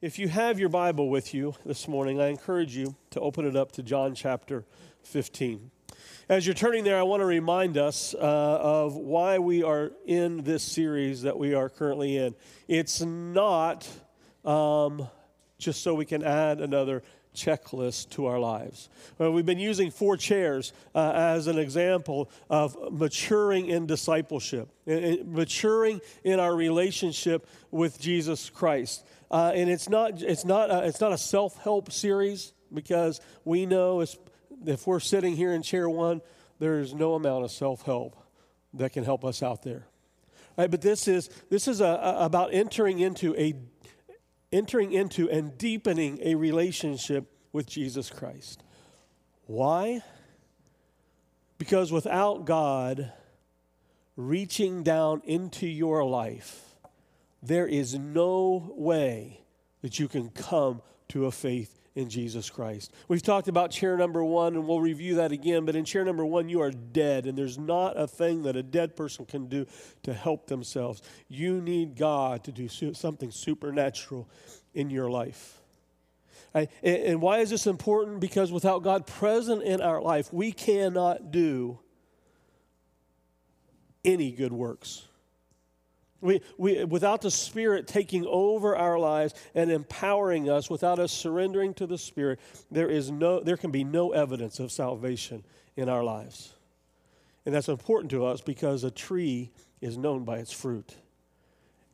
If you have your Bible with you this morning, I encourage you to open it up to John chapter 15. As you're turning there, I want to remind us uh, of why we are in this series that we are currently in. It's not um, just so we can add another checklist to our lives. Well, we've been using four chairs uh, as an example of maturing in discipleship, maturing in our relationship with Jesus Christ. Uh, and it's not, it's not, a, it's not a self help series because we know if we're sitting here in chair one, there's no amount of self help that can help us out there. But this is, this is a, a, about entering into, a, entering into and deepening a relationship with Jesus Christ. Why? Because without God reaching down into your life, there is no way that you can come to a faith in Jesus Christ. We've talked about chair number one, and we'll review that again. But in chair number one, you are dead, and there's not a thing that a dead person can do to help themselves. You need God to do something supernatural in your life. and why is this important? Because without God present in our life, we cannot do any good works. We, we, without the Spirit taking over our lives and empowering us, without us surrendering to the Spirit, there, is no, there can be no evidence of salvation in our lives. And that's important to us because a tree is known by its fruit.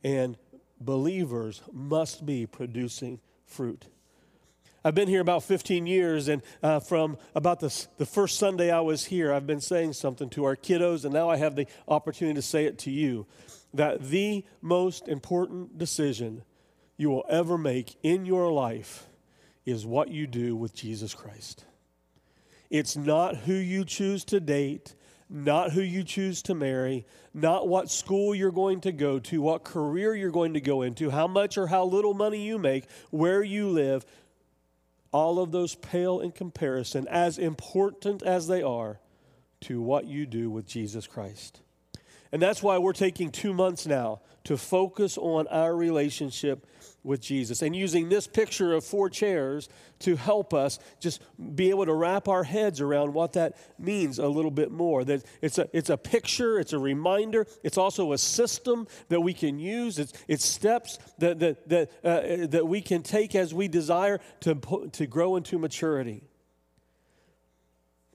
And believers must be producing fruit. I've been here about 15 years, and uh, from about the, the first Sunday I was here, I've been saying something to our kiddos, and now I have the opportunity to say it to you that the most important decision you will ever make in your life is what you do with Jesus Christ. It's not who you choose to date, not who you choose to marry, not what school you're going to go to, what career you're going to go into, how much or how little money you make, where you live. All of those pale in comparison, as important as they are, to what you do with Jesus Christ. And that's why we're taking two months now to focus on our relationship with Jesus and using this picture of four chairs to help us just be able to wrap our heads around what that means a little bit more. That it's a, it's a picture, it's a reminder, it's also a system that we can use, it's, it's steps that, that, that, uh, that we can take as we desire to, to grow into maturity.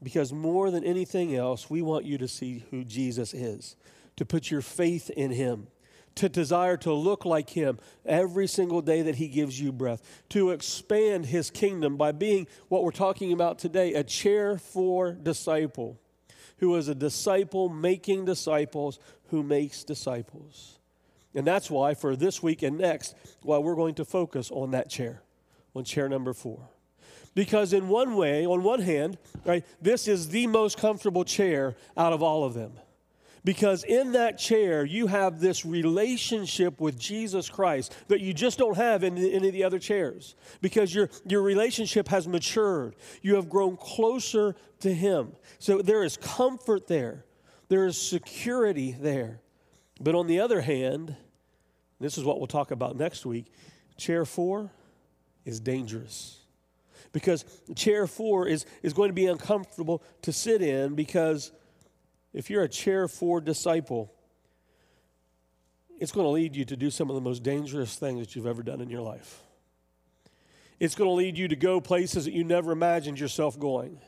Because more than anything else, we want you to see who Jesus is to put your faith in Him, to desire to look like Him every single day that He gives you breath, to expand His kingdom by being what we're talking about today a chair four disciple, who is a disciple making disciples who makes disciples. And that's why, for this week and next, why we're going to focus on that chair, on chair number four. Because, in one way, on one hand, right, this is the most comfortable chair out of all of them. Because in that chair, you have this relationship with Jesus Christ that you just don't have in any of the other chairs. Because your, your relationship has matured, you have grown closer to Him. So there is comfort there, there is security there. But on the other hand, this is what we'll talk about next week chair four is dangerous because chair four is, is going to be uncomfortable to sit in because if you're a chair four disciple, it's going to lead you to do some of the most dangerous things that you've ever done in your life. It's going to lead you to go places that you never imagined yourself going.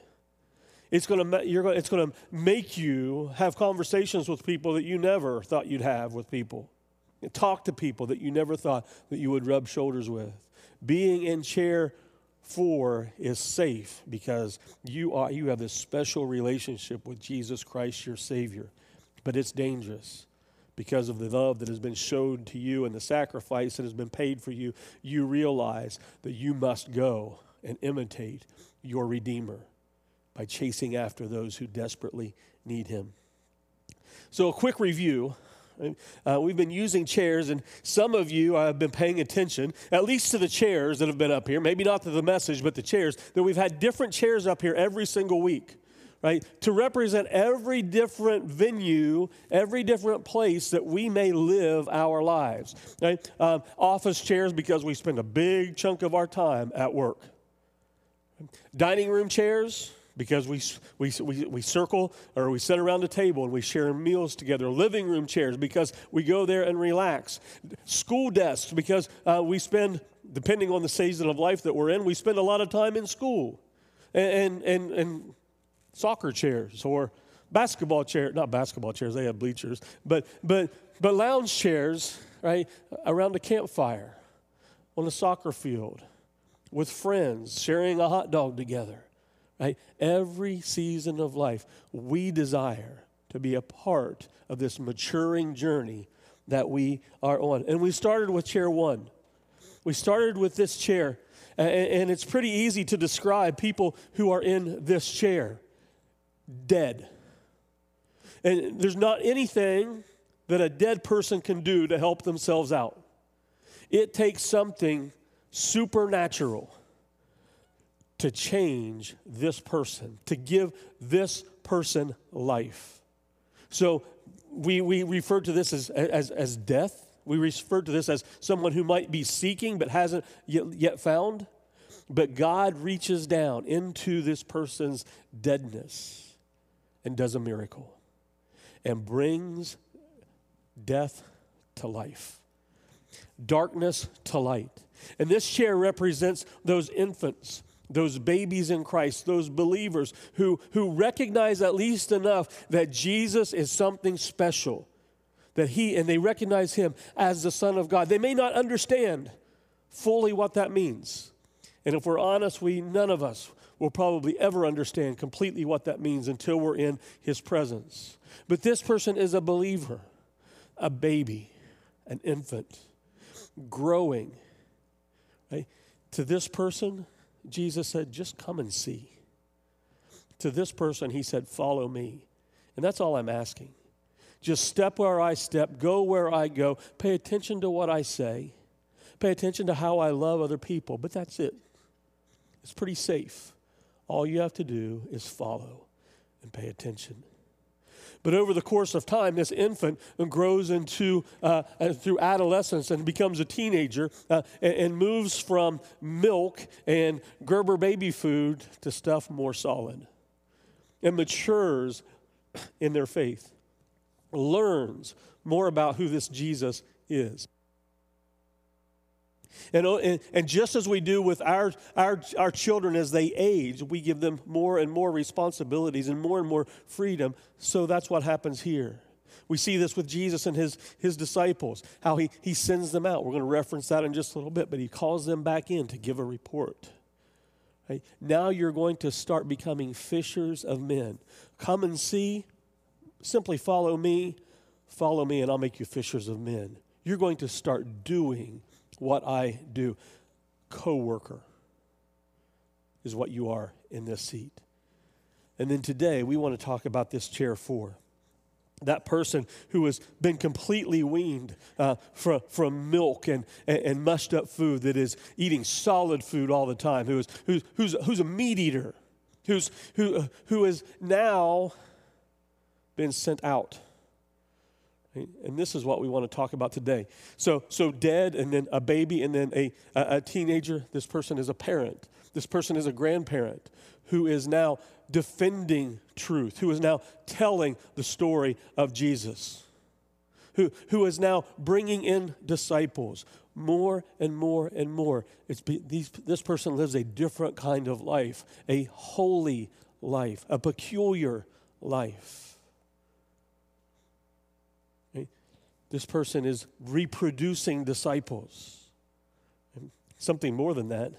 It's going, to, you're going, it's going to make you have conversations with people that you never thought you'd have with people. Talk to people that you never thought that you would rub shoulders with. Being in chair Four is safe because you, are, you have this special relationship with Jesus Christ, your Savior. But it's dangerous because of the love that has been shown to you and the sacrifice that has been paid for you. You realize that you must go and imitate your Redeemer by chasing after those who desperately need Him. So, a quick review uh, we've been using chairs, and some of you have been paying attention, at least to the chairs that have been up here, maybe not to the message, but the chairs, that we've had different chairs up here every single week right? To represent every different venue, every different place that we may live our lives, right? Um, office chairs because we spend a big chunk of our time at work. Dining room chairs because we, we, we, we circle or we sit around a table and we share meals together. Living room chairs because we go there and relax. School desks because uh, we spend, depending on the season of life that we're in, we spend a lot of time in school. And, and, and soccer chairs or basketball chairs, not basketball chairs, they have bleachers, but, but, but lounge chairs, right, around a campfire on a soccer field with friends, sharing a hot dog together Right? Every season of life, we desire to be a part of this maturing journey that we are on. And we started with chair one. We started with this chair, and it's pretty easy to describe people who are in this chair dead. And there's not anything that a dead person can do to help themselves out. It takes something supernatural to change this person, to give this person life. So we, we refer to this as, as, as death. We refer to this as someone who might be seeking but hasn't yet, yet found. But God reaches down into this person's deadness and does a miracle and brings death to life, darkness to light. And this chair represents those infants those babies in Christ, those believers who, who recognize at least enough that Jesus is something special, that he, and they recognize him as the Son of God. They may not understand fully what that means. And if we're honest, we, none of us will probably ever understand completely what that means until we're in his presence. But this person is a believer, a baby, an infant, growing. Right? To this person, Jesus said, just come and see. To this person, he said, follow me. And that's all I'm asking. Just step where I step, go where I go, pay attention to what I say, pay attention to how I love other people, but that's it. It's pretty safe. All you have to do is follow and pay attention. But over the course of time, this infant grows into uh, uh, through adolescence and becomes a teenager uh, and, and, moves from milk and Gerber baby food to stuff more solid, and matures in their faith, learns more about who this Jesus is. And, uh, and, and, just as we do with our, our, our children as they age, we give them more and more responsibilities and more and more freedom. So that's what happens here. We see this with Jesus and his, his disciples, how he, he sends them out. We're going to reference that in just a little bit, but he calls them back in to give a report. Right? Now you're going to start becoming fishers of men. Come and see, simply follow me, follow me, and I'll make you fishers of men. You're going to start doing what I do. Co worker is what you are in this seat. And then today, we want to talk about this chair four. That person who has been completely weaned uh, from, from milk and, and, and, mushed up food, that is eating solid food all the time, who is, who's, who's, who's a meat eater, who's, who, uh, who has now been sent out and this is what we want to talk about today. So, so dead, and then a baby, and then a, a, a teenager. This person is a parent. This person is a grandparent who is now defending truth, who is now telling the story of Jesus, who, who is now bringing in disciples more and more and more. It's be, these, this person lives a different kind of life, a holy life, a peculiar life. This person is reproducing disciples. Something more than that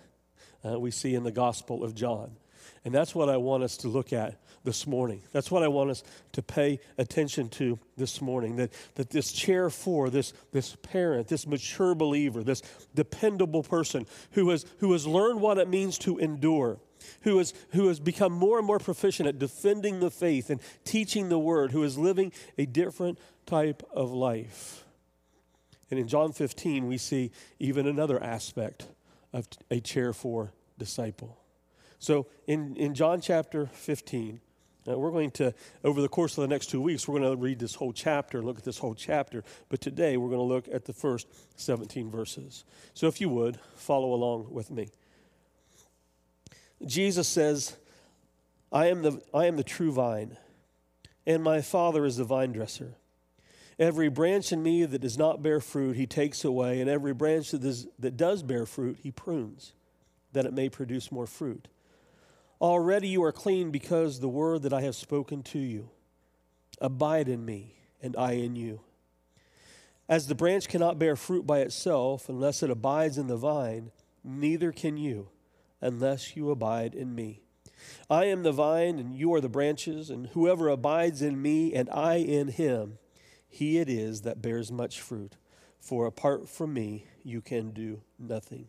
uh, we see in the Gospel of John. And that's what I want us to look at this morning. That's what I want us to pay attention to this morning. That, that this chair four, this, this parent, this mature believer, this dependable person who has, who has learned what it means to endure, who has, who has become more and more proficient at defending the faith and teaching the word, who is living a different type of life. And in John 15, we see even another aspect of a chair four disciple. So in, in John chapter 15, Uh, we're going to, over the course of the next two weeks, we're going to read this whole chapter look at this whole chapter. But today we're going to look at the first 17 verses. So if you would, follow along with me. Jesus says, I am the, I am the true vine, and my Father is the vine dresser. Every branch in me that does not bear fruit, he takes away, and every branch that does, that does bear fruit, he prunes, that it may produce more fruit. Already you are clean because the word that I have spoken to you. Abide in me, and I in you. As the branch cannot bear fruit by itself unless it abides in the vine, neither can you unless you abide in me. I am the vine, and you are the branches, and whoever abides in me and I in him, he it is that bears much fruit. For apart from me, you can do nothing.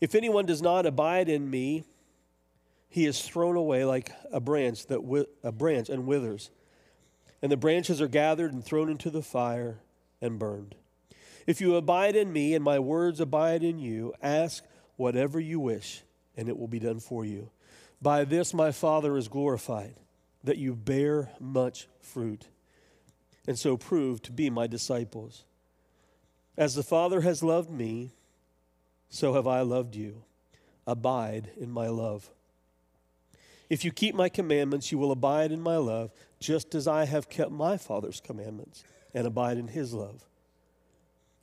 If anyone does not abide in me, he is thrown away like a branch that wi- a branch and withers and the branches are gathered and thrown into the fire and burned if you abide in me and my words abide in you ask whatever you wish and it will be done for you. By this my father is glorified that you bear much fruit and so prove to be my disciples. As the father has loved me so have i loved you. Abide in my love. If you keep my commandments, you will abide in my love, just as I have kept my Father's commandments and abide in his love.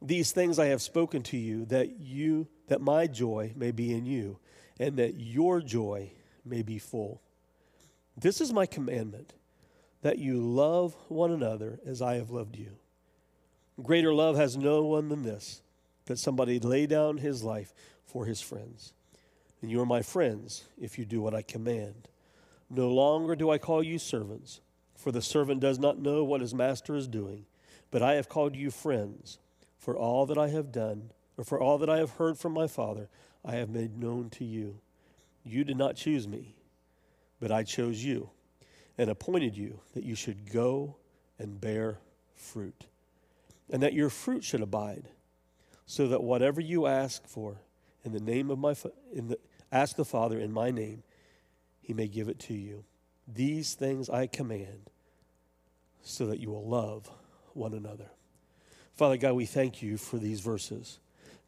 These things I have spoken to you that you that my joy may be in you and that your joy may be full. This is my commandment that you love one another as I have loved you. Greater love has no one than this that somebody lay down his life for his friends. And you are my friends if you do what I command. No longer do I call you servants, for the servant does not know what his master is doing, but I have called you friends, for all that I have done, or for all that I have heard from my Father, I have made known to you. You did not choose me, but I chose you and appointed you that you should go and bear fruit, and that your fruit should abide, so that whatever you ask for in the name of my in the ask the Father in my name, he may give it to you. These things I command so that you will love one another. Father God, we thank you for these verses.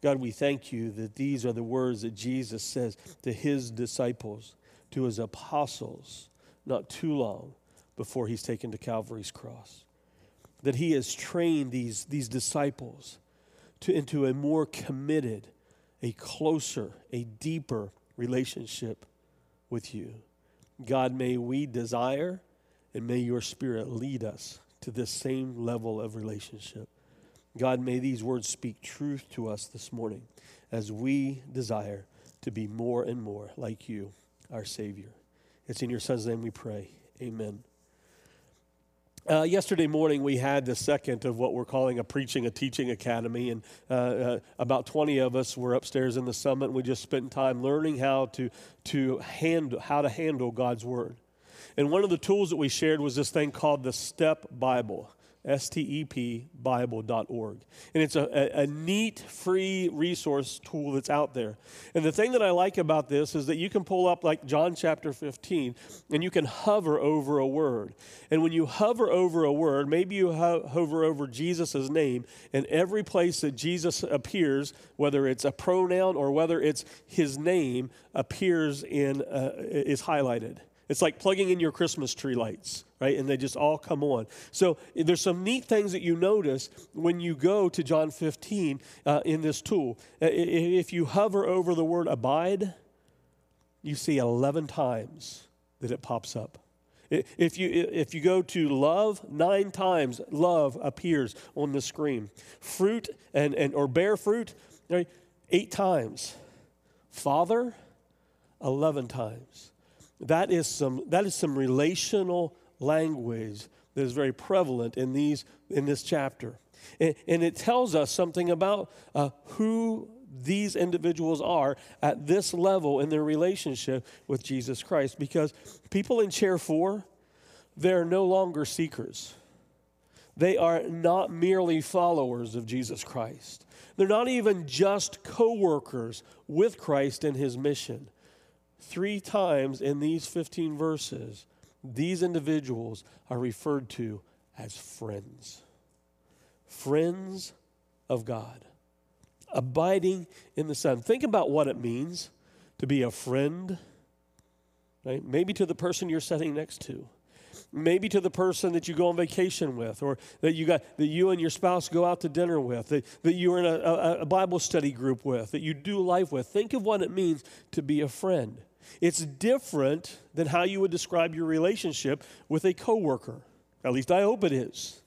God, we thank you that these are the words that Jesus says to his disciples, to his apostles, not too long before he's taken to Calvary's cross. That he has trained these, these disciples to, into a more committed, a closer, a deeper relationship with you. God, may we desire and may your spirit lead us to this same level of relationship. God, may these words speak truth to us this morning as we desire to be more and more like you, our Savior. It's in your Son's name we pray. Amen. Uh, yesterday morning, we had the second of what we're calling a preaching, a teaching academy, and uh, uh, about 20 of us were upstairs in the summit. We just spent time learning how to, to handle, how to handle God's Word. And one of the tools that we shared was this thing called the STEP Bible. S-T-E-P Bible.org. And it's a, a, a, neat, free resource tool that's out there. And the thing that I like about this is that you can pull up like John chapter 15 and you can hover over a word. And when you hover over a word, maybe you ho- hover over Jesus' name, and every place that Jesus appears, whether it's a pronoun or whether it's his name, appears in, uh, is highlighted. It's like plugging in your Christmas tree lights, right? And they just all come on. So there's some neat things that you notice when you go to John 15 uh, in this tool. If you hover over the word abide, you see 11 times that it pops up. If you, if you go to love, nine times love appears on the screen. Fruit and, and or bear fruit, right? eight times. Father, 11 times. That is some, that is some relational language that is very prevalent in, these, in this chapter. And, and it tells us something about uh, who these individuals are at this level in their relationship with Jesus Christ. Because people in chair four, they're no longer seekers. They are not merely followers of Jesus Christ. They're not even just co workers with Christ in his mission. Three times in these 15 verses, these individuals are referred to as friends. Friends of God, abiding in the Son. Think about what it means to be a friend, right? Maybe to the person you're sitting next to maybe to the person that you go on vacation with or that you got that you and your spouse go out to dinner with that, that you're in a, a, a bible study group with that you do life with think of what it means to be a friend it's different than how you would describe your relationship with a coworker at least i hope it is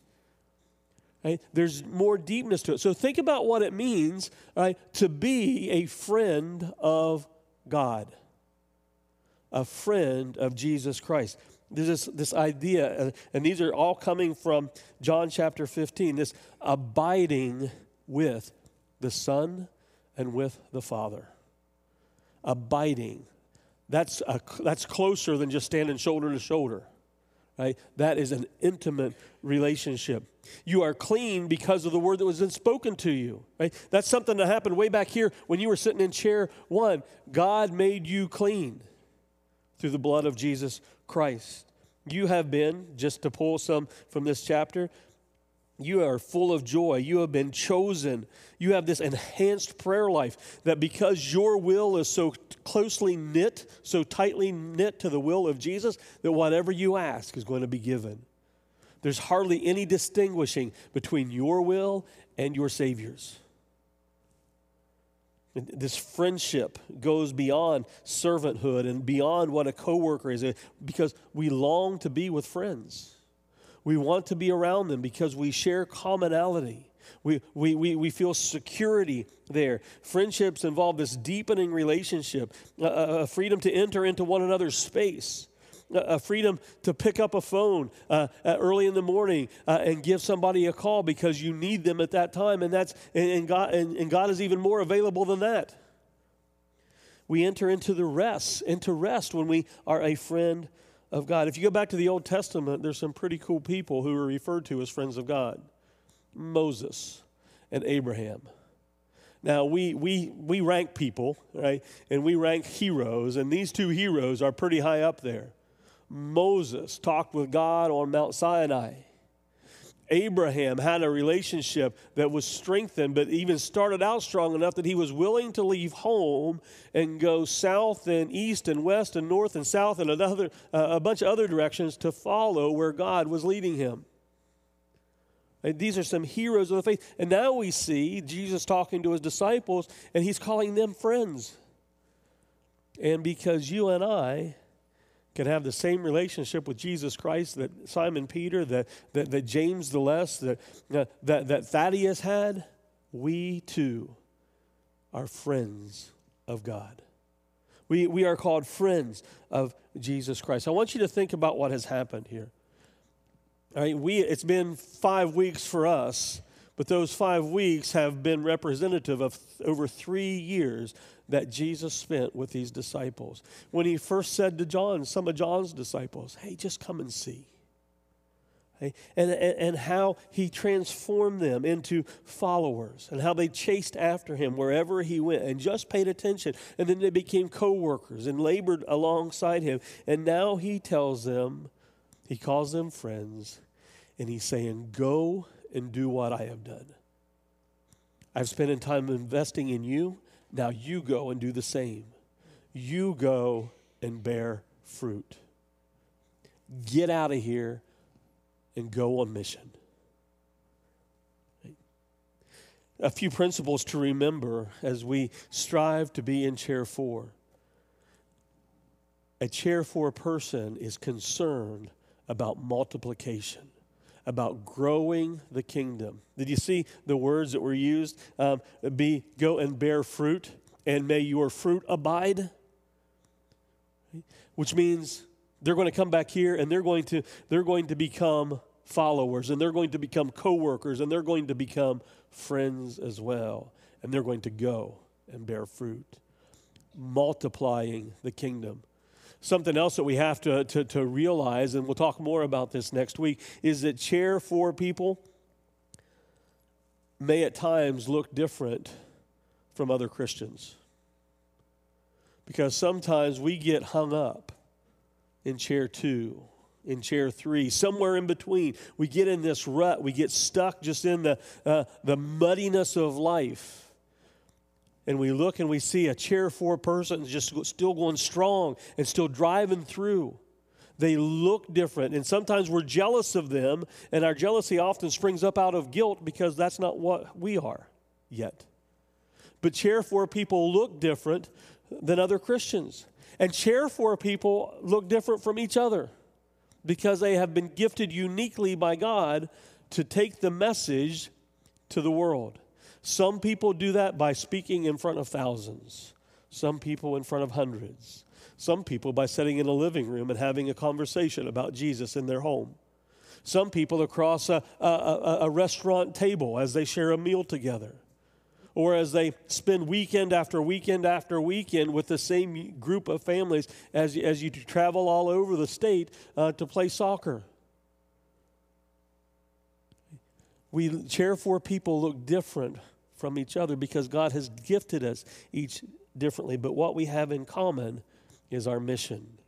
right? there's more deepness to it so think about what it means right, to be a friend of god a friend of jesus christ there's this, this idea, uh, and these are all coming from John chapter 15, this abiding with the Son and with the Father. Abiding. That's, a, that's closer than just standing shoulder to shoulder. Right? That is an intimate relationship. You are clean because of the word that was then spoken to you. Right? That's something that happened way back here when you were sitting in chair one. God made you clean through the blood of Jesus Christ. You have been, just to pull some from this chapter, you are full of joy. You have been chosen. You have this enhanced prayer life that because your will is so closely knit, so tightly knit to the will of Jesus, that whatever you ask is going to be given. There's hardly any distinguishing between your will and your Savior's. This friendship goes beyond servanthood and beyond what a coworker is because we long to be with friends. We want to be around them because we share commonality. We, we, we, we feel security there. Friendships involve this deepening relationship, a, a freedom to enter into one another's space a freedom to pick up a phone uh, early in the morning uh, and give somebody a call because you need them at that time, and that's and, and God and, and God is even more available than that. We enter into the rest, into rest when we are a friend of God. If you go back to the Old Testament, there's some pretty cool people who are referred to as friends of God. Moses and Abraham. Now, we, we, we rank people, right? And we rank heroes, and these two heroes are pretty high up there. Moses talked with God on Mount Sinai. Abraham had a relationship that was strengthened, but even started out strong enough that he was willing to leave home and go south and east and west and north and south and another, uh, a bunch of other directions to follow where God was leading him. And these are some heroes of the faith. And now we see Jesus talking to his disciples, and he's calling them friends. And because you and I can have the same relationship with Jesus Christ that Simon Peter, that, that, that James the Less, that, uh, that, that Thaddeus had, we too are friends of God. We, we are called friends of Jesus Christ. I want you to think about what has happened here. All right, we, it's been five weeks for us, but those five weeks have been representative of th- over three years that Jesus spent with these disciples. When he first said to John, some of John's disciples, hey, just come and see. Hey, and, and, and how he transformed them into followers and how they chased after him wherever he went and just paid attention. And then they became co workers and labored alongside him. And now he tells them, he calls them friends, and he's saying, Go and do what I have done. I've spent time investing in you. Now you go and do the same. You go and bear fruit. Get out of here and go on mission. A few principles to remember as we strive to be in chair four. A chair four person is concerned about multiplication about growing the kingdom. Did you see the words that were used? Um, be go and bear fruit, and may your fruit abide. Which means they're going to come back here and they're going to they're going to become followers and they're going to become co-workers and they're going to become friends as well and they're going to go and bear fruit multiplying the kingdom Something else that we have to, to, to realize, and we'll talk more about this next week, is that chair four people may at times look different from other Christians. Because sometimes we get hung up in chair two in chair three, somewhere in between. We get in this rut. We get stuck just in the, uh, the muddiness of life. And we look and we see a chair four person just still going strong and still driving through. They look different. And sometimes we're jealous of them, and our jealousy often springs up out of guilt because that's not what we are yet. But chair four people look different than other Christians. And chair four people look different from each other because they have been gifted uniquely by God to take the message to the world. Some people do that by speaking in front of thousands, some people in front of hundreds, some people by sitting in a living room and having a conversation about Jesus in their home. Some people across a, a, a, a restaurant table as they share a meal together or as they spend weekend after weekend after weekend with the same group of families as, as you travel all over the state uh, to play soccer. We chair four people look different from each other because God has gifted us each differently. But what we have in common is our mission.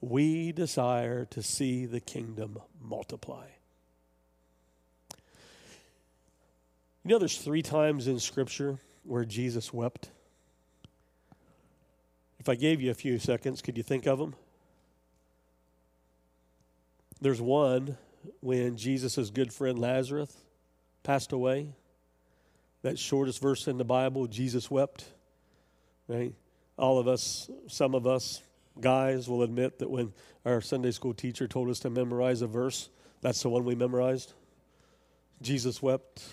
We desire to see the kingdom multiply. You know, there's three times in Scripture where Jesus wept. If I gave you a few seconds, could you think of them? There's one when Jesus' good friend Lazarus passed away. That shortest verse in the Bible, Jesus wept. Right? All of us, some of us guys will admit that when our Sunday school teacher told us to memorize a verse, that's the one we memorized. Jesus wept.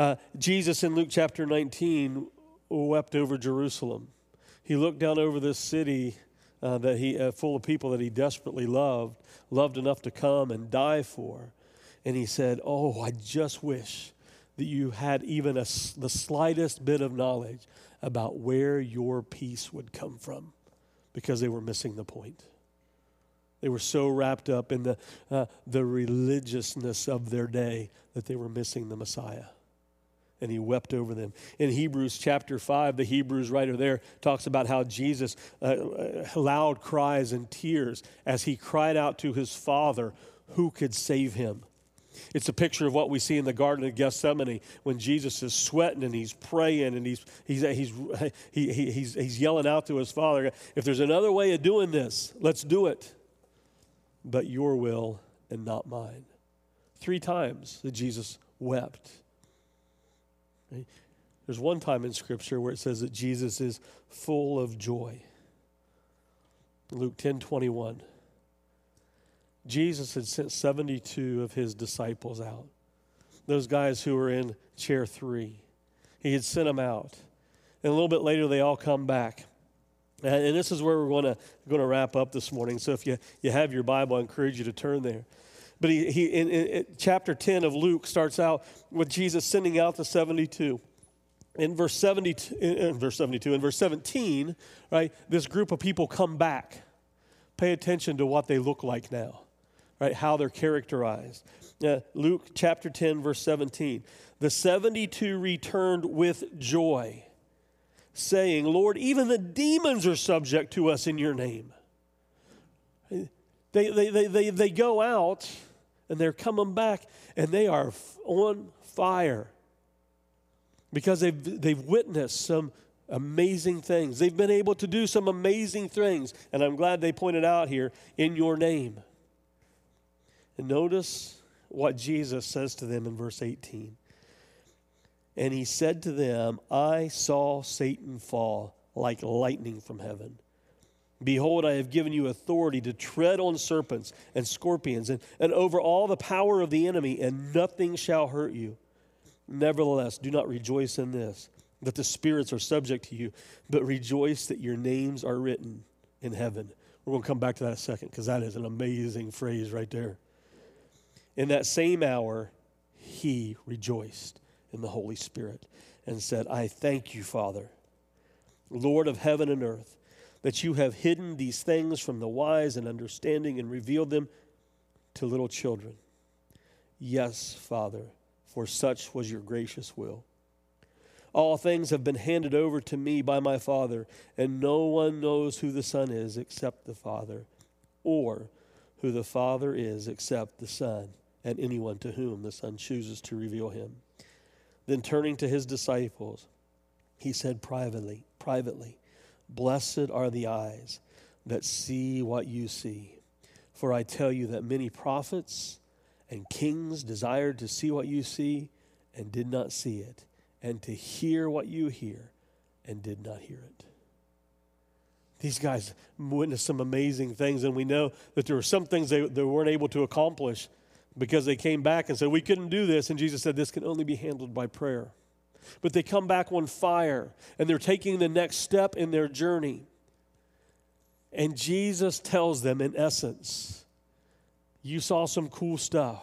Uh, Jesus in Luke chapter 19 wept over Jerusalem. He looked down over this city uh, that he, uh, full of people that he desperately loved, loved enough to come and die for. And he said, Oh, I just wish that you had even a, the slightest bit of knowledge about where your peace would come from because they were missing the point. They were so wrapped up in the, uh, the religiousness of their day that they were missing the Messiah. And he wept over them. In Hebrews chapter 5, the Hebrews writer there talks about how Jesus uh, uh, loud cries and tears as he cried out to his Father, who could save him? It's a picture of what we see in the Garden of Gethsemane when Jesus is sweating and he's praying and he's, he's, he's, he, he, he's, he's yelling out to his Father, If there's another way of doing this, let's do it but your will and not mine. Three times that Jesus wept. There's one time in Scripture where it says that Jesus is full of joy. Luke 10 21. Jesus had sent 72 of his disciples out. Those guys who were in chair three. He had sent them out. And a little bit later, they all come back. And this is where we're going to, going to wrap up this morning. So if you, you have your Bible, I encourage you to turn there. But he, he in, in chapter 10 of Luke starts out with Jesus sending out the 72 in verse 72 in verse 72 in verse 17 right this group of people come back pay attention to what they look like now right how they're characterized uh, luke chapter 10 verse 17 the 72 returned with joy saying, Lord, even the demons are subject to us in your name. They, they, they, they, they go out and they're coming back and they are on fire because they've, they've witnessed some amazing things. They've been able to do some amazing things. And I'm glad they pointed out here in your name. And notice what Jesus says to them in verse 18. And he said to them, I saw Satan fall like lightning from heaven. Behold, I have given you authority to tread on serpents and scorpions and, and over all the power of the enemy, and nothing shall hurt you. Nevertheless, do not rejoice in this, that the spirits are subject to you, but rejoice that your names are written in heaven. We're going to come back to that a second because that is an amazing phrase right there. In that same hour, he rejoiced in the Holy Spirit and said, I thank you, Father, Lord of heaven and earth, that you have hidden these things from the wise and understanding and revealed them to little children. Yes, Father, for such was your gracious will. All things have been handed over to me by my Father, and no one knows who the Son is except the Father, or who the Father is except the Son, and anyone to whom the Son chooses to reveal him. Then turning to his disciples, he said privately, privately, Blessed are the eyes that see what you see. For I tell you that many prophets and kings desired to see what you see and did not see it, and to hear what you hear and did not hear it. These guys witnessed some amazing things, and we know that there were some things they, they weren't able to accomplish because they came back and said, We couldn't do this. And Jesus said, This can only be handled by prayer. But they come back on fire, and they're taking the next step in their journey. And Jesus tells them, in essence, You saw some cool stuff,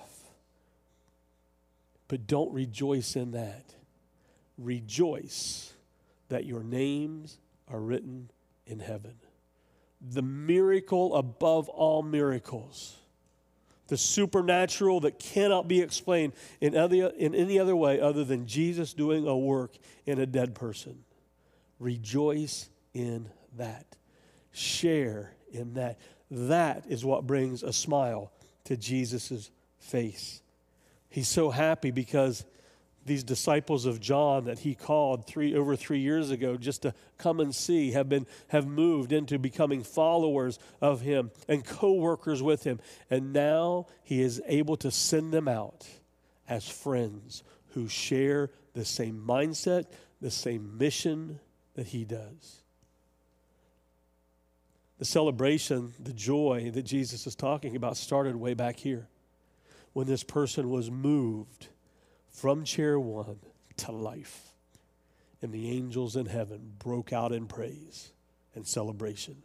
but don't rejoice in that. Rejoice that your names are written in heaven. The miracle above all miracles, the supernatural that cannot be explained in, other, in any other way other than Jesus doing a work in a dead person. Rejoice in that. Share in that. That is what brings a smile to Jesus' face. He's so happy because these disciples of John that he called three over three years ago just to come and see have been have moved into becoming followers of him and co-workers with him. And now he is able to send them out as friends who share the same mindset, the same mission that he does. The celebration, the joy that Jesus is talking about started way back here when this person was moved from chair one to life. And the angels in heaven broke out in praise and celebration.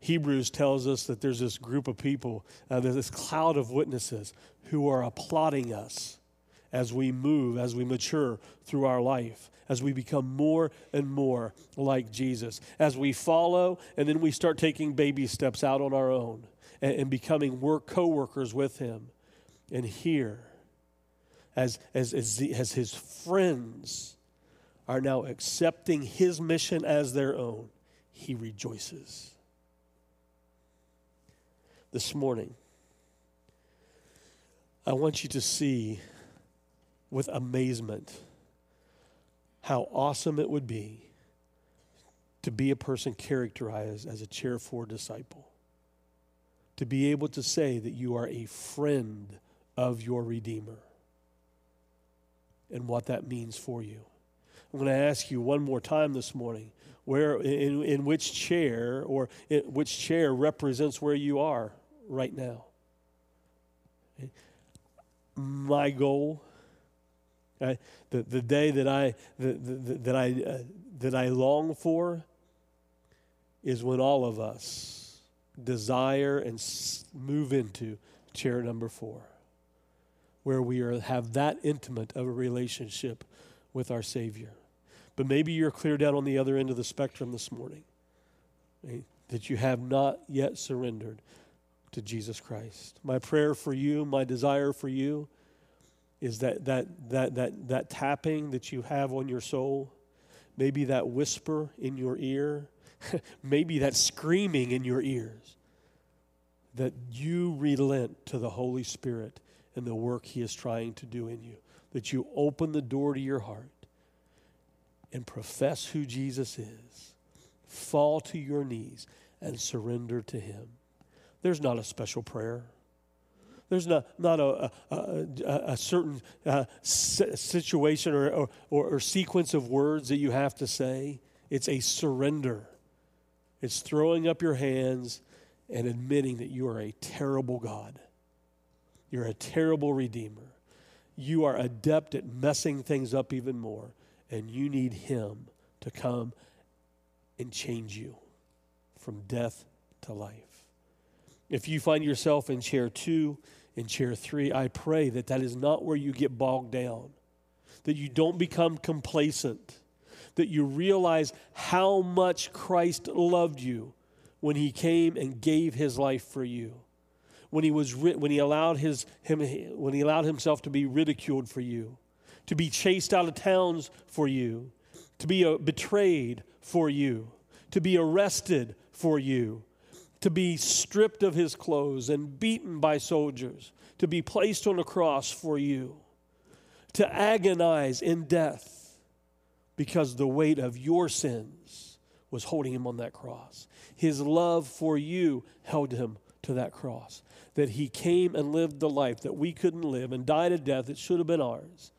Hebrews tells us that there's this group of people, uh, there's this cloud of witnesses who are applauding us as we move, as we mature through our life, as we become more and more like Jesus, as we follow, and then we start taking baby steps out on our own and, and becoming work co-workers with Him. And here, as, as, as, the, as his friends are now accepting his mission as their own, he rejoices. This morning, I want you to see with amazement how awesome it would be to be a person characterized as a chair four disciple. To be able to say that you are a friend of your Redeemer and what that means for you. I'm going to ask you one more time this morning where in, in which chair or which chair represents where you are right now. My goal, the, the day that I, the, the, that, I, uh, that I long for is when all of us desire and move into chair number four where we are, have that intimate of a relationship with our Savior. But maybe you're clear down on the other end of the spectrum this morning, right? that you have not yet surrendered to Jesus Christ. My prayer for you, my desire for you, is that that that that that tapping that you have on your soul, maybe that whisper in your ear, maybe that screaming in your ears, that you relent to the Holy Spirit and the work He is trying to do in you. That you open the door to your heart and profess who Jesus is, fall to your knees, and surrender to Him. There's not a special prayer. There's not, not a, a, a, a certain uh, situation or, or, or sequence of words that you have to say. It's a surrender. It's throwing up your hands and admitting that you are a terrible God you're a terrible redeemer. You are adept at messing things up even more, and you need Him to come and change you from death to life. If you find yourself in chair two, in chair three, I pray that that is not where you get bogged down, that you don't become complacent, that you realize how much Christ loved you when He came and gave His life for you when he was when he allowed his him when he allowed himself to be ridiculed for you, to be chased out of towns for you, to be uh, betrayed for you, to be arrested for you, to be stripped of his clothes and beaten by soldiers, to be placed on a cross for you, to agonize in death because the weight of your sins was holding him on that cross. His love for you held him to that cross. That he came and lived the life that we couldn't live and died a death that should have been ours.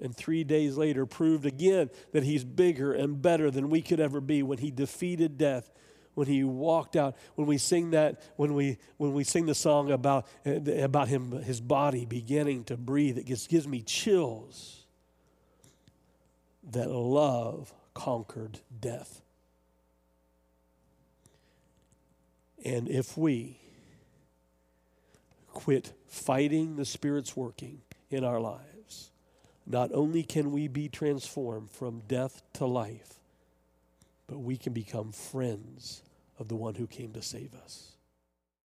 And three days later proved again that he's bigger and better than we could ever be when he defeated death when he walked out when we sing that when we when we sing the song about about him his body beginning to breathe it just gives me chills that love conquered death and if we quit fighting the Spirit's working in our lives, not only can we be transformed from death to life, but we can become friends of the one who came to save us.